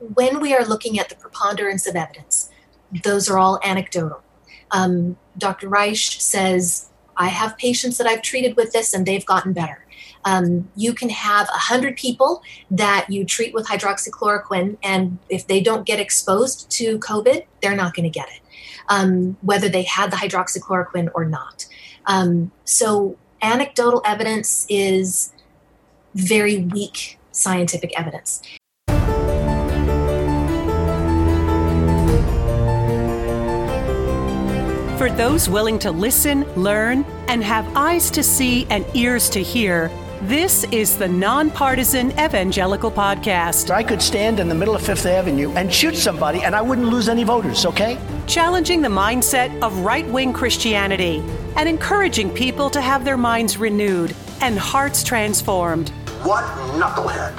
when we are looking at the preponderance of evidence, those are all anecdotal. Um, Dr. Risch says, I have patients that I've treated with this and they've gotten better. Um, you can have 100 people that you treat with hydroxychloroquine, and if they don't get exposed to COVID, they're not going to get it, um, whether they had the hydroxychloroquine or not. Um, so, anecdotal evidence is very weak scientific evidence. For those willing to listen, learn, and have eyes to see and ears to hear, this is the Nonpartisan Evangelical Podcast. I could stand in the middle of Fifth Avenue and shoot somebody and I wouldn't lose any voters, okay? Challenging the mindset of right wing Christianity and encouraging people to have their minds renewed and hearts transformed. What knucklehead,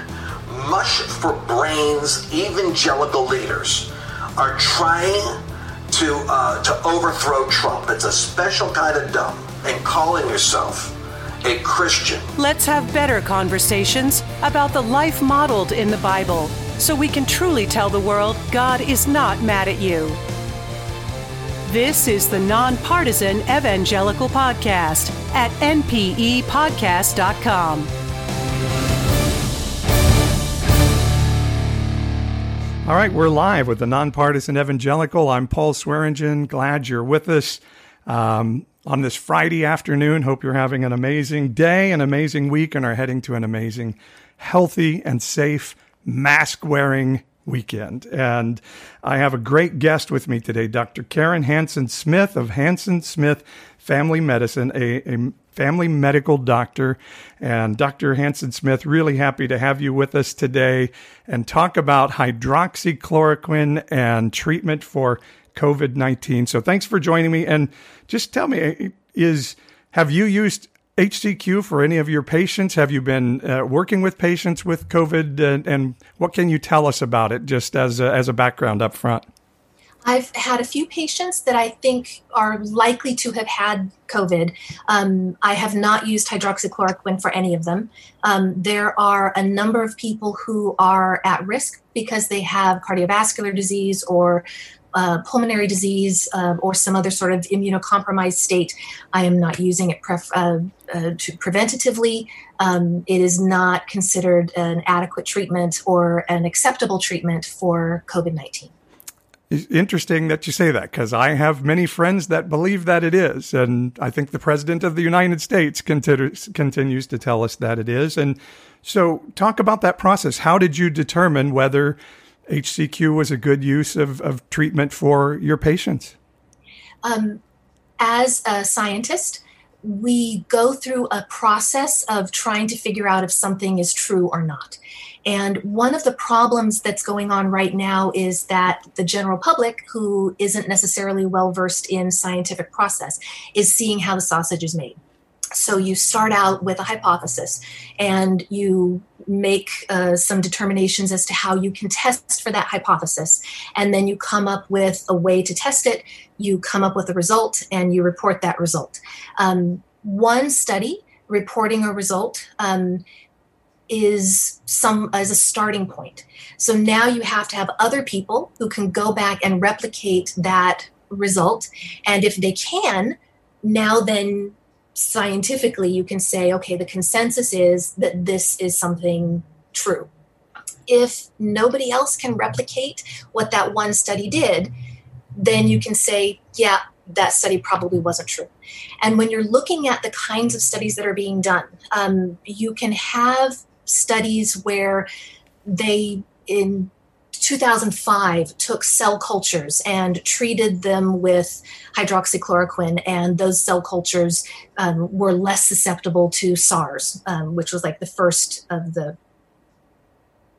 mush for brains evangelical leaders are trying to uh, to overthrow Trump. It's a special kind of dumb. And calling yourself a Christian. Let's have better conversations about the life modeled in the Bible so we can truly tell the world God is not mad at you. This is the Nonpartisan Evangelical Podcast at npepodcast.com. All right, we're live with the Nonpartisan Evangelical. I'm Paul Swearingen. Glad you're with us um, on this Friday afternoon. Hope you're having an amazing day, an amazing week, and are heading to an amazing, healthy, and safe mask wearing weekend. And I have a great guest with me today, Dr. Karen Hansen Smith of Hansen Smith Family Medicine, a, a family medical doctor. And Dr. Hansen Smith, really happy to have you with us today and talk about hydroxychloroquine and treatment for COVID 19. So thanks for joining me. And just tell me, is have you used HCQ for any of your patients? Have you been uh, working with patients with COVID? And, and, what can you tell us about it just as a, as a background up front? I've had a few patients that I think are likely to have had COVID. Um, I have not used hydroxychloroquine for any of them. Um, there are a number of people who are at risk because they have cardiovascular disease or uh, pulmonary disease uh, or some other sort of immunocompromised state, I am not using it pref- uh, uh to preventatively. Um, it is not considered an adequate treatment or an acceptable treatment for COVID 19 interesting that you say that because I have many friends that believe that it is. And I think the president of the United States continues, continues to tell us that it is. And so, talk about that process. How did you determine whether HCQ was a good use of, of treatment for your patients? Um, as a scientist, we go through a process of trying to figure out if something is true or not. And one of the problems that's going on right now is that the general public, who isn't necessarily well versed in scientific process, is seeing how the sausage is made. So you start out with a hypothesis and you make uh, some determinations as to how you can test for that hypothesis. And then you come up with a way to test it, you come up with a result, and you report that result. Um, one study reporting a result um, is some as a starting point. So now you have to have other people who can go back and replicate that result. And if they can, now then scientifically you can say, okay, the consensus is that this is something true. If nobody else can replicate what that one study did, then you can say, yeah, that study probably wasn't true. And when you're looking at the kinds of studies that are being done, um, you can have studies where they, in 2005 took cell cultures and treated them with hydroxychloroquine, and those cell cultures um, were less susceptible to SARS, um, which was like the first of the.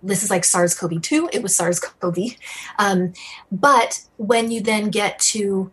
This is like SARS CoV 2, it was SARS CoV. Um, but when you then get to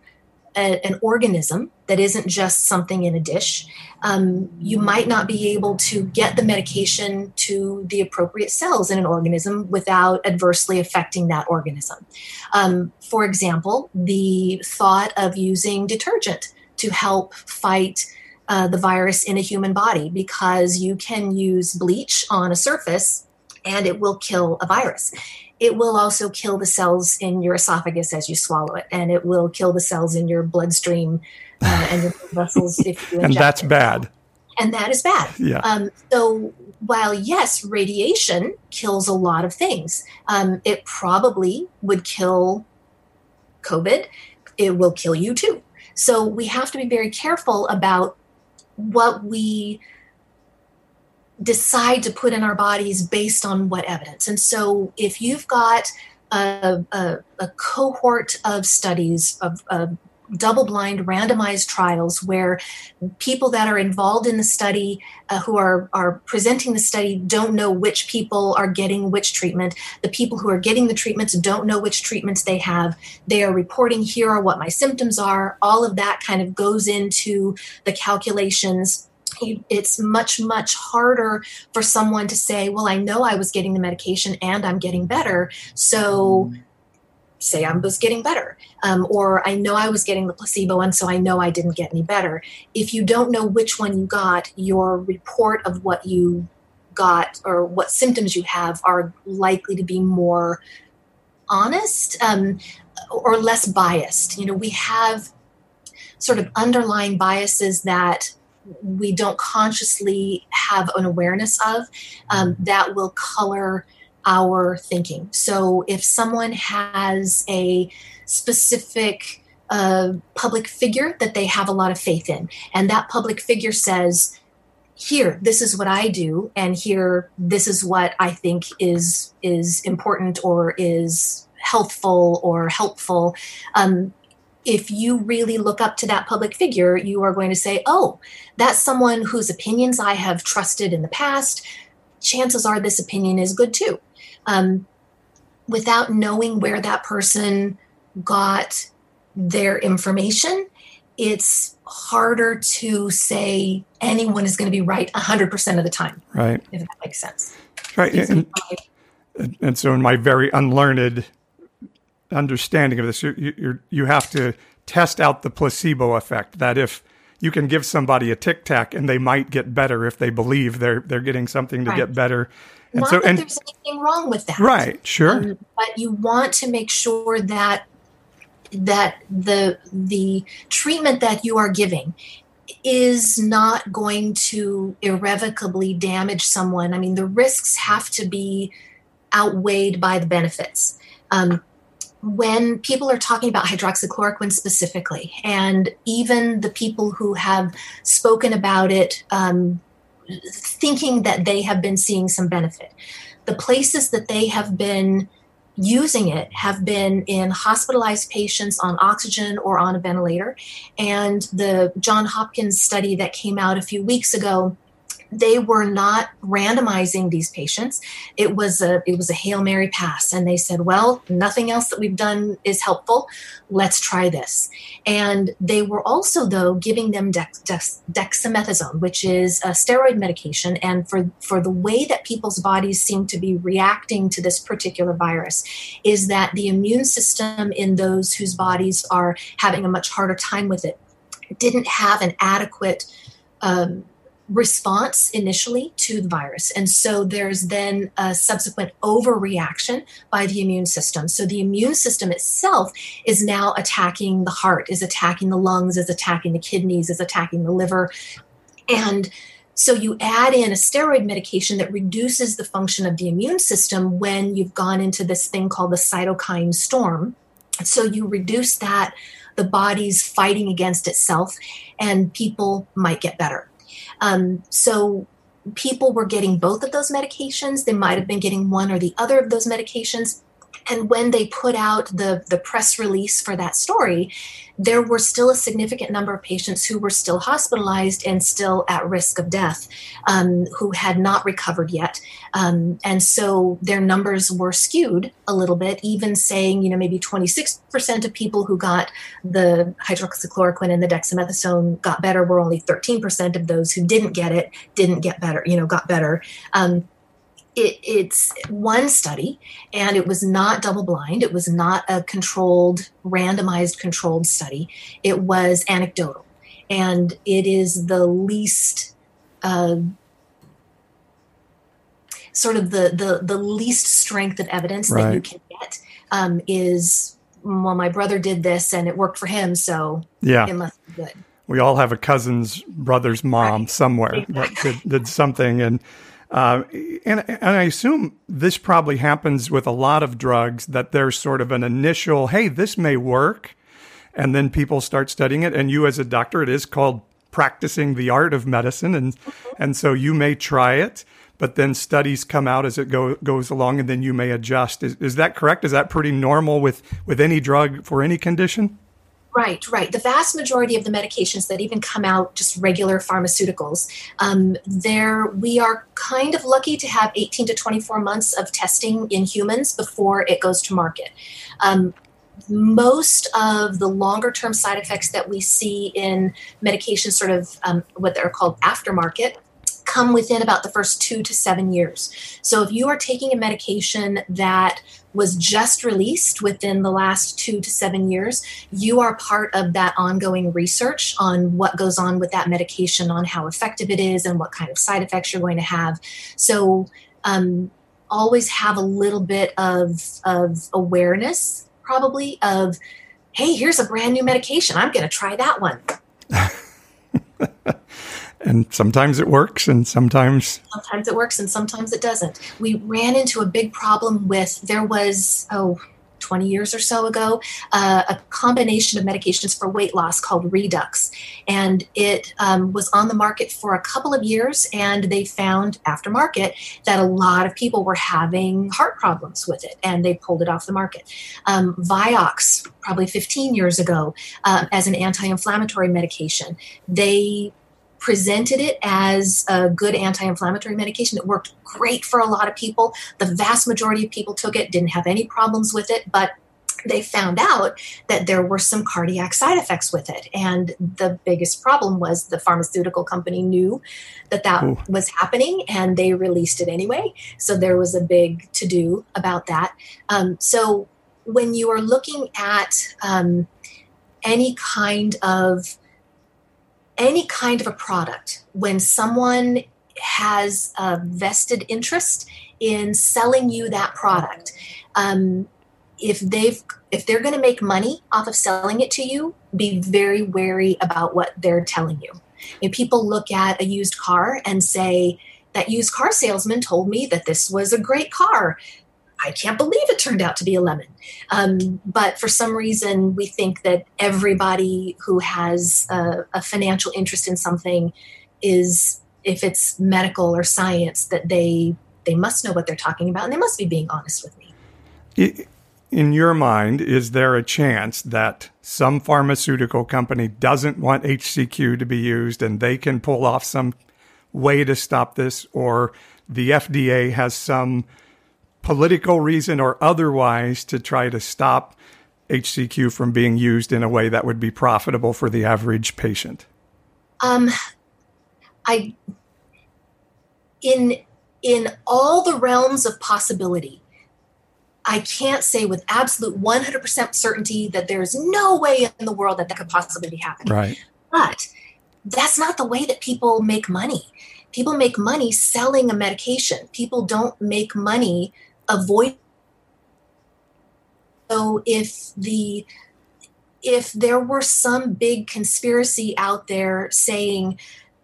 a, an organism that isn't just something in a dish, um, you might not be able to get the medication to the appropriate cells in an organism without adversely affecting that organism. Um, for example, the thought of using detergent to help fight uh, the virus in a human body because you can use bleach on a surface and it will kill a virus. it will also kill the cells in your esophagus as you swallow it, and it will kill the cells in your bloodstream uh, and your vessels if you and that's it. bad. And that is bad. Yeah. Um, so while yes, radiation kills a lot of things, um, it probably would kill COVID. It will kill you too. So we have to be very careful about what we decide to put in our bodies based on what evidence. And so if you've got a, a, a cohort of studies of, of double blind randomized trials where people that are involved in the study uh, who are, are presenting the study don't know which people are getting which treatment. The people who are getting the treatments don't know which treatments they have. They are reporting here are what my symptoms are. All of that kind of goes into the calculations it's much much harder for someone to say well i know i was getting the medication and i'm getting better so say i was getting better um, or i know i was getting the placebo and so i know i didn't get any better. If you don't know which one you got your report of what you got or what symptoms you have are likely to be more honest um, or less biased. You know we have sort of underlying biases that we don't consciously have an awareness of um, that will color our thinking. So if someone has a specific uh, public figure that they have a lot of faith in, and that public figure says, here this is what i do and here this is what i think is is important or is healthful or helpful um, if you really look up to that public figure, you are going to say, oh, that's someone whose opinions I have trusted in the past. Chances are this opinion is good too. Um, without knowing where that person got their information, it's harder to say anyone is going to be right 100% of the time. Right. If that makes sense. Right. And, and so, in my very unlearned understanding of this. You, you, you have to test out the placebo effect. That if you can give somebody a tic tac and they might get better if they believe they're they're getting something to right. get better. And Not so, that and, there's anything wrong with that, right? Sure, um, but you want to make sure that that the the treatment that you are giving is not going to irrevocably damage someone. I mean, the risks have to be outweighed by the benefits. Um, when people are talking about hydroxychloroquine specifically, and even the people who have spoken about it, um, thinking that they have been seeing some benefit, the places that they have been using it have been in hospitalized patients on oxygen or on a ventilator. And the John Hopkins study that came out a few weeks ago they were not randomizing these patients. It was a it was a hail mary pass and they said well nothing else that we've done is helpful. Let's try this. And they were also though giving them dex, dex, dexamethasone which is a steroid medication and for for the way that people's bodies seem to be reacting to this particular virus is that the immune system in those whose bodies are having a much harder time with it didn't have an adequate um, response initially to the virus. And so there's then a subsequent overreaction by the immune system. So the immune system itself is now attacking the heart, is attacking the lungs, is attacking the kidneys, is attacking the liver. And so you add in a steroid medication that reduces the function of the immune system when you've gone into this thing called the cytokine storm. So you reduce that, the body's fighting against itself, and people might get better. Um, so people were getting both of those medications. They might have been getting one or the other of those medications. And when they put out the, the press release for that story, there were still a significant number of patients who were still hospitalized and still at risk of death um, who had not recovered yet. Um, and so their numbers were skewed a little bit, even saying, you know, maybe 26% of people who got the hydroxychloroquine and the dexamethasone got better, were only 13% of those who didn't get it, didn't get better, you know, got better. Um, it, it's one study and it was not double blind it was not a controlled randomized controlled study it was anecdotal and it is the least uh, sort of the the the least strength of evidence right. that you can get um, is well, my brother did this and it worked for him, so yeah, it must be good. We all have a cousin's brother's mom right. somewhere exactly. that did, did something, and uh, and and I assume this probably happens with a lot of drugs that there's sort of an initial, hey, this may work, and then people start studying it. And you, as a doctor, it is called practicing the art of medicine, and mm-hmm. and so you may try it, but then studies come out as it go, goes along, and then you may adjust. Is is that correct? Is that pretty normal with with any drug for any condition? Right, right. The vast majority of the medications that even come out, just regular pharmaceuticals, um, there we are kind of lucky to have 18 to 24 months of testing in humans before it goes to market. Um, most of the longer term side effects that we see in medications, sort of um, what they're called aftermarket, come within about the first two to seven years. So if you are taking a medication that was just released within the last two to seven years, you are part of that ongoing research on what goes on with that medication, on how effective it is, and what kind of side effects you're going to have. So um, always have a little bit of, of awareness, probably, of, hey, here's a brand new medication. I'm going to try that one. and sometimes it works and sometimes sometimes it works and sometimes it doesn't. We ran into a big problem with there was oh 20 years or so ago uh, a combination of medications for weight loss called redux. And it um, was on the market for a couple of years and they found after market that a lot of people were having heart problems with it and they pulled it off the market. Um, vioxx probably 15 years ago uh, as an anti-inflammatory medication they presented it as a good anti-inflammatory medication. It worked great for a lot of people. The vast majority of people took it, didn't have any problems with it, but they found out that there were some cardiac side effects with it. And the biggest problem was the pharmaceutical company knew that that Ooh. was happening and they released it anyway. So there was a big to do about that. Um, so when you are looking at um, any kind of any kind of a product, when someone has a vested interest in selling you that product, um, if they've if they're going to make money off of selling it to you, be very wary about what they're telling you. If people look at a used car and say, that used car salesman told me that this was a great car. I can't believe it turned out to be a lemon. Um, but for some reason, we think that everybody who has a, a, financial interest in something is, if it's medical or science, that they they must know what they're talking about and they must be being honest with me. In your mind, is there a chance that some pharmaceutical company doesn't want HCQ to be used and they can pull off some way to stop this, or the FDA has some political reason or otherwise to try to stop HCQ from being used in a way that would be profitable for the average patient? Um, I in in all the realms of possibility, I can't say with absolute 100% certainty that there's no way in the world that that could possibly be happening. Right. But that's not the way that people make money. People make money selling a medication. People don't make money avoid so if the if there were some big conspiracy out there saying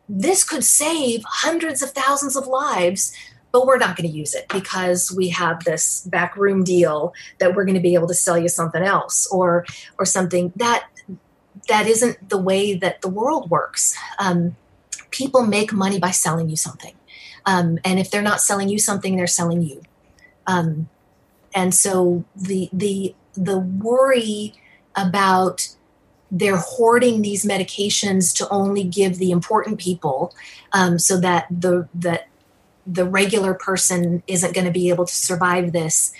this could save hundreds of thousands of lives but we're not going to use it because we have this backroom deal that we're going to be able to sell you something else or or something that that isn't the way that the world works. Um, people make money by selling you something. Um, and if they're not selling you something they're selling you um, and so the the the worry about they're hoarding these medications to only give the important people um, so that the that the regular person isn't going to be able to survive this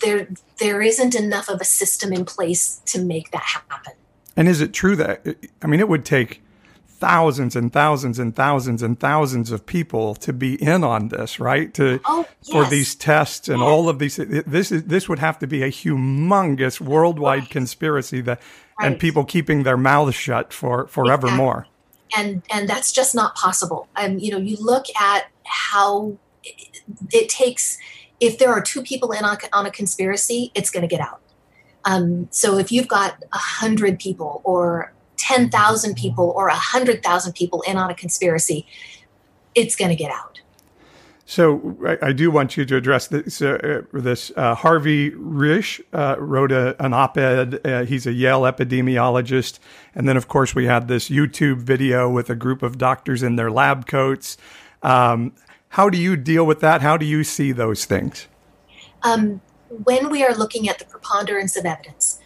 there there isn't enough of a system in place to make that happen. And is it true that i mean it would take thousands and thousands and thousands and thousands of people to be in on this, right? To oh, yes. for these tests and yes. all of these. This is this would have to be a humongous worldwide right. conspiracy that, right. and people keeping their mouths shut for forevermore. Exactly. And and that's just not possible. And um, you know, you look at how it, it takes if there are two people in on, on a conspiracy, it's going to get out. Um, so if you've got a hundred people or ten thousand people or a hundred thousand people in on a conspiracy, it's going to get out. So I, I, do want you to address this. Uh, this uh, Harvey Risch uh, wrote a, an op-ed. Uh, he's a Yale epidemiologist, and then of course we had this YouTube video with a group of doctors in their lab coats. Um, how do you deal with that? How do you see those things? Um, when we are looking at the preponderance of evidence,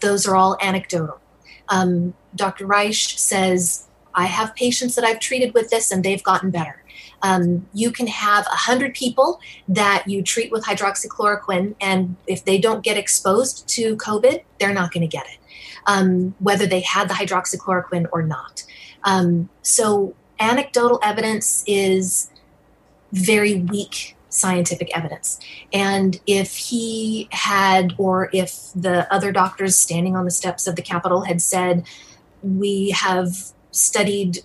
those are all anecdotal. Um, Dr. Risch says, "I have patients that I've treated with this, and they've gotten better." Um, you can have 100 people that you treat with hydroxychloroquine, and if they don't get exposed to COVID, they're not going to get it, um, whether they had the hydroxychloroquine or not. Um, so, anecdotal evidence is very weak scientific evidence. And if he had, or if the other doctors standing on the steps of the Capitol had said, we have studied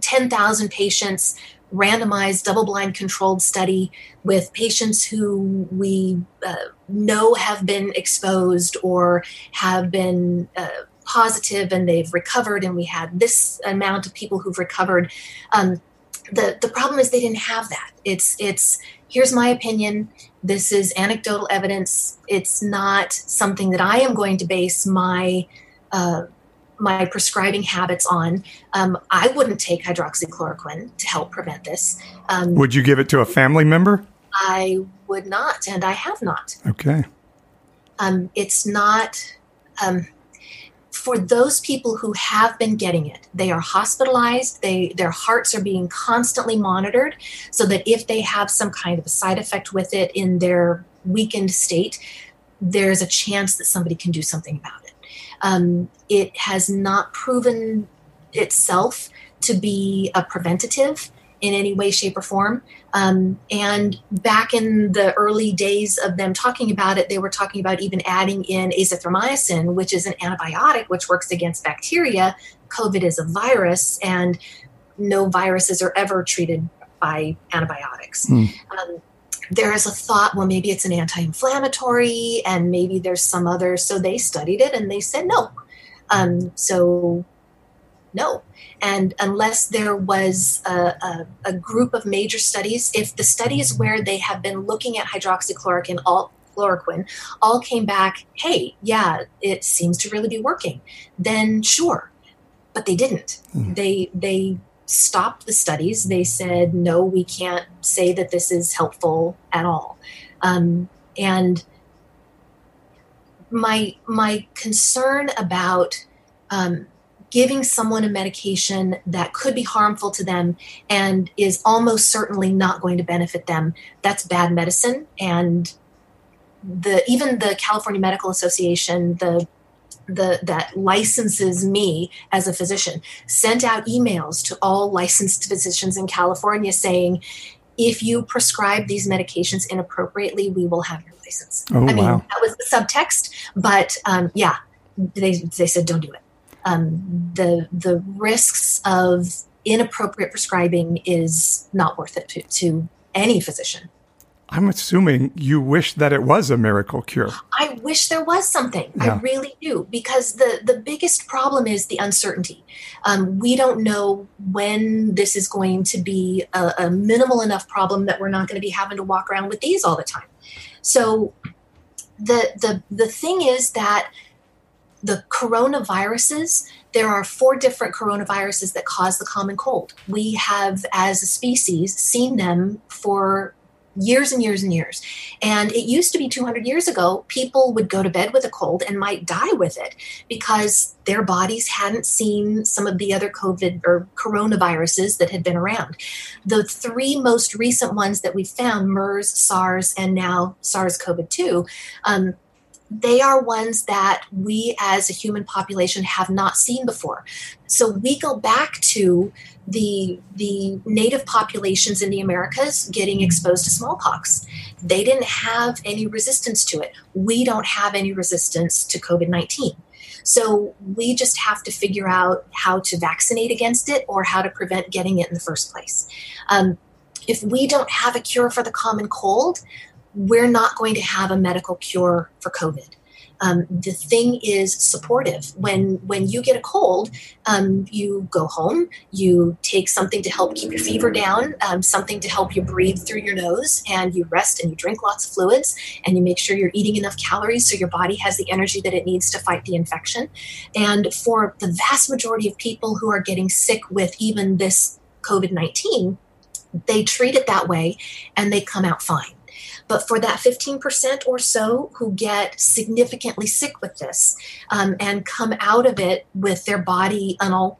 10,000 patients randomized, double blind controlled study with patients who we uh, know have been exposed or have been uh, positive and they've recovered, and we had this amount of people who've recovered. Um, the, the problem is they didn't have that. It's it's here's my opinion. This is anecdotal evidence. It's not something that I am going to base my uh, my prescribing habits on. Um, I wouldn't take hydroxychloroquine to help prevent this. Um, would you give it to a family member? I would not, and I have not. Okay. Um, it's not um, for those people who have been getting it. They are hospitalized. They their hearts are being constantly monitored, so that if they have some kind of a side effect with it in their weakened state, there's a chance that somebody can do something about it. Um, it has not proven itself to be a preventative in any way, shape, or form. Um, and back in the early days of them talking about it, they were talking about even adding in azithromycin, which is an antibiotic which works against bacteria. COVID is a virus, and no viruses are ever treated by antibiotics. Mm. Um, there is a thought, well, maybe it's an anti inflammatory and maybe there's some other. So they studied it and they said no. Um, so, no. And unless there was a, a, a, group of major studies, if the studies where they have been looking at hydroxychloroquine, all, chloroquine, all came back, hey, yeah, it seems to really be working, then sure. But they didn't. Mm. They they stopped the studies. They said, no, we can't say that this is helpful at all. Um, and my my concern about um, giving someone a medication that could be harmful to them and is almost certainly not going to benefit them. That's bad medicine. And the even the California Medical Association the the that licenses me as a physician sent out emails to all licensed physicians in California saying if you prescribe these medications inappropriately we will have your license. Oh, i mean wow. that was the subtext but um, yeah they, they said don't do it um, the the risks of inappropriate prescribing is not worth it to, to any physician I'm assuming you wish that it was a miracle cure. I wish there was something. Yeah. I really do because the the biggest problem is the uncertainty. Um, we don't know when this is going to be a, a minimal enough problem that we're not going to be having to walk around with these all the time. So the the the thing is that the coronaviruses there are four different coronaviruses that cause the common cold. We have, as a species, seen them for years and years and years. And it used to be 200 years ago, people would go to bed with a cold and might die with it because their bodies hadn't seen some of the other COVID or coronaviruses that had been around. The three most recent ones that we found MERS, SARS, and now SARS CoV 2. Um, they are ones that we as a human population have not seen before. So we go back to the the native populations in the Americas getting exposed to smallpox. They didn't have any resistance to it. We don't have any resistance to COVID nineteen. So we just have to figure out how to vaccinate against it or how to prevent getting it in the first place. Um, if we don't have a cure for the common cold, we're not going to have a medical cure for COVID. Um, the thing is supportive. When when you get a cold, um, you go home. You take something to help keep your fever down, um, something to help you breathe through your nose, and you rest and you drink lots of fluids, and you make sure you're eating enough calories so your body has the energy that it needs to fight the infection. And for the vast majority of people who are getting sick with even this COVID nineteen, they treat it that way, and they come out fine. But for that 15% or so who get significantly sick with this um, and come out of it with their body unal-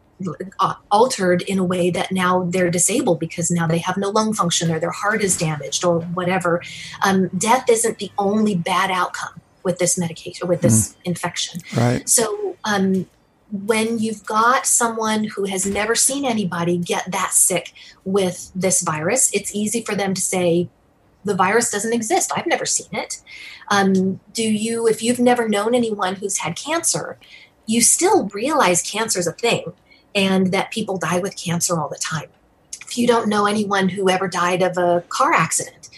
uh, altered in a way that now they're disabled because now they have no lung function or their heart is damaged or whatever, um, death isn't the only bad outcome with this medication with this mm. infection. Right. So um, when you've got someone who has never seen anybody get that sick with this virus, it's easy for them to say, the virus doesn't exist. I've never seen it. Um, do you, if you've never known anyone who's had cancer, you still realize cancer is a thing and that people die with cancer all the time. If you don't know anyone who ever died of a car accident,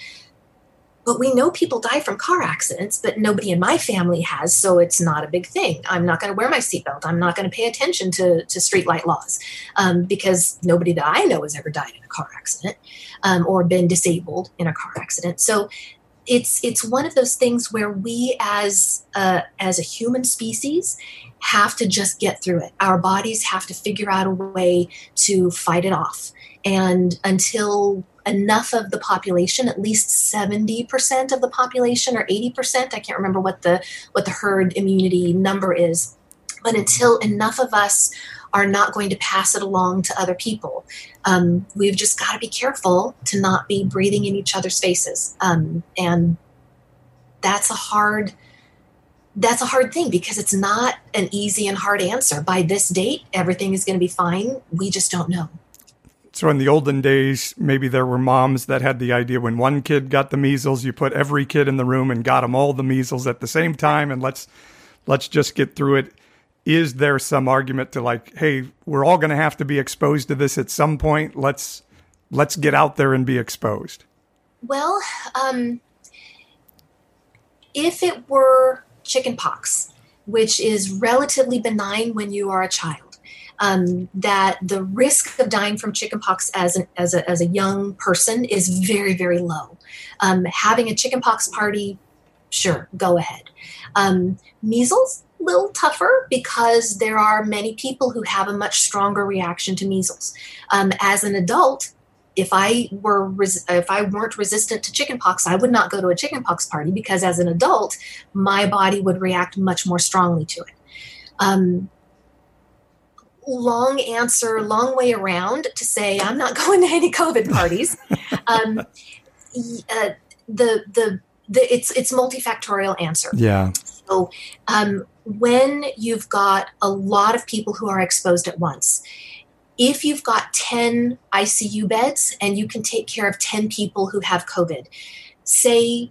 but we know people die from car accidents, but nobody in my family has, so it's not a big thing. I'm not going to wear my seatbelt. I'm not going to pay attention to, to streetlight laws um, because nobody that I know has ever died in a car accident um, or been disabled in a car accident. So it's it's one of those things where we as a, as a human species have to just get through it. Our bodies have to figure out a way to fight it off. And until enough of the population, at least 70% of the population or 80%, I can't remember what the what the herd immunity number is, but until enough of us are not going to pass it along to other people, um, we've just got to be careful to not be breathing in each other's faces. Um, and that's a hard that's a hard thing because it's not an easy and hard answer. By this date, everything is going to be fine. We just don't know. So in the olden days, maybe there were moms that had the idea when one kid got the measles, you put every kid in the room and got them all the measles at the same time, and let's let's just get through it. Is there some argument to like, hey, we're all going to have to be exposed to this at some point? Let's let's get out there and be exposed. Well, um, if it were chickenpox, which is relatively benign when you are a child um, that the risk of dying from chickenpox as, an, as, a, as a young person is very, very low. Um, having a chickenpox party, sure, go ahead. Um, measles, a little tougher because there are many people who have a much stronger reaction to measles. Um, as an adult, if I were res- if I weren't resistant to chickenpox, I would not go to a chickenpox party because as an adult, my body would react much more strongly to it. Um, long answer, long way around to say I'm not going to any COVID parties. um, uh, the the the it's it's multifactorial answer. Yeah. So um, when you've got a lot of people who are exposed at once, if you've got 10 ICU beds and you can take care of 10 people who have COVID, say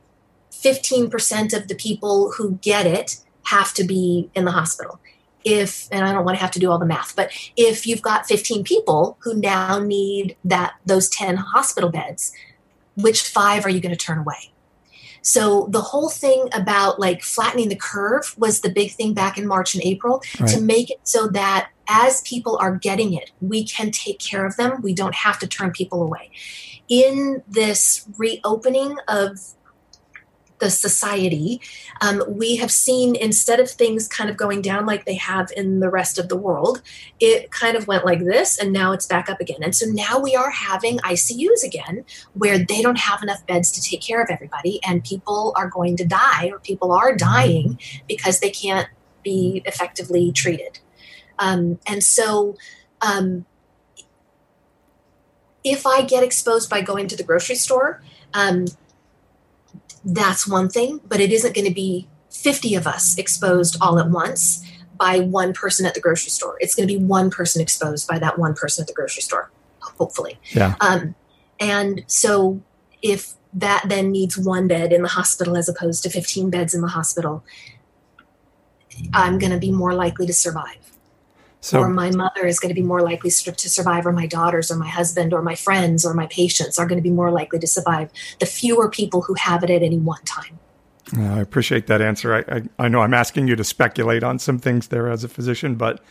15% of the people who get it have to be in the hospital if and i don't want to have to do all the math but if you've got 15 people who now need that those 10 hospital beds which five are you going to turn away? So the whole thing about like flattening the curve was the big thing back in march and april right. to make it so that as people are getting it we can take care of them. We don't have to turn people away. In this reopening of the society, um, we have seen instead of things kind of going down like they have in the rest of the world, it kind of went like this and now it's back up again. And so now we are having ICUs again where they don't have enough beds to take care of everybody and people are going to die or people are dying because they can't be effectively treated. Um, and so, um, if I get exposed by going to the grocery store, um, that's one thing, but it isn't going to be 50 of us exposed all at once by one person at the grocery store. It's going to be one person exposed by that one person at the grocery store, hopefully. Yeah. Um, and so if that then needs one bed in the hospital as opposed to 15 beds in the hospital, I'm going to be more likely to survive. So, or my mother is going to be more likely to survive, or my daughters, or my husband, or my friends, or my patients are going to be more likely to survive. The fewer people who have it at any one time. I appreciate that answer. I, I, I know I'm asking you to speculate on some things there as a physician, but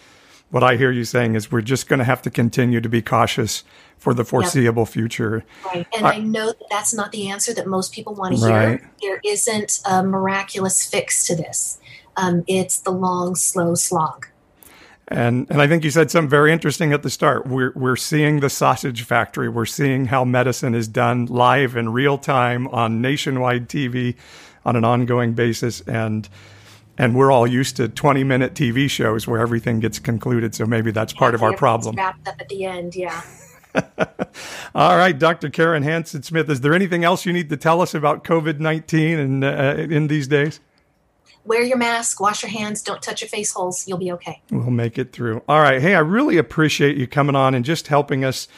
what I hear you saying is we're just going to have to continue to be cautious for the foreseeable yep. future. Right. And I, I, know that that's not the answer that most people want to right. hear. There isn't a miraculous fix to this. Um, it's the long, slow slog. And and I think you said something very interesting at the start. We're we're seeing the sausage factory. We're seeing how medicine is done live in real time on nationwide TV on an ongoing basis and and we're all used to 20 minute TV shows where everything gets concluded. So maybe that's part of our problem. Wrapped up at the end, yeah. all right, Dr. Karen Hansen Smith. Is there anything else you need to tell us about COVID 19 and uh, in these days? Wear your mask, wash your hands, don't touch your face holes. You'll be okay. We'll make it through. All right. Hey, I really appreciate you coming on and just helping us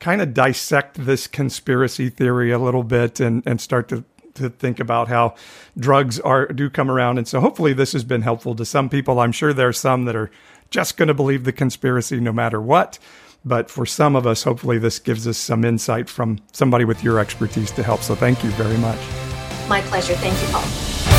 kind of dissect this conspiracy theory a little bit and, and start to, to think about how drugs are do come around. And so hopefully this has been helpful to some people. I'm sure there are some that are just going to believe the conspiracy no matter what. But for some of us, hopefully this gives us some insight from somebody with your expertise to help. So thank you very much. My pleasure. Thank you, Paul.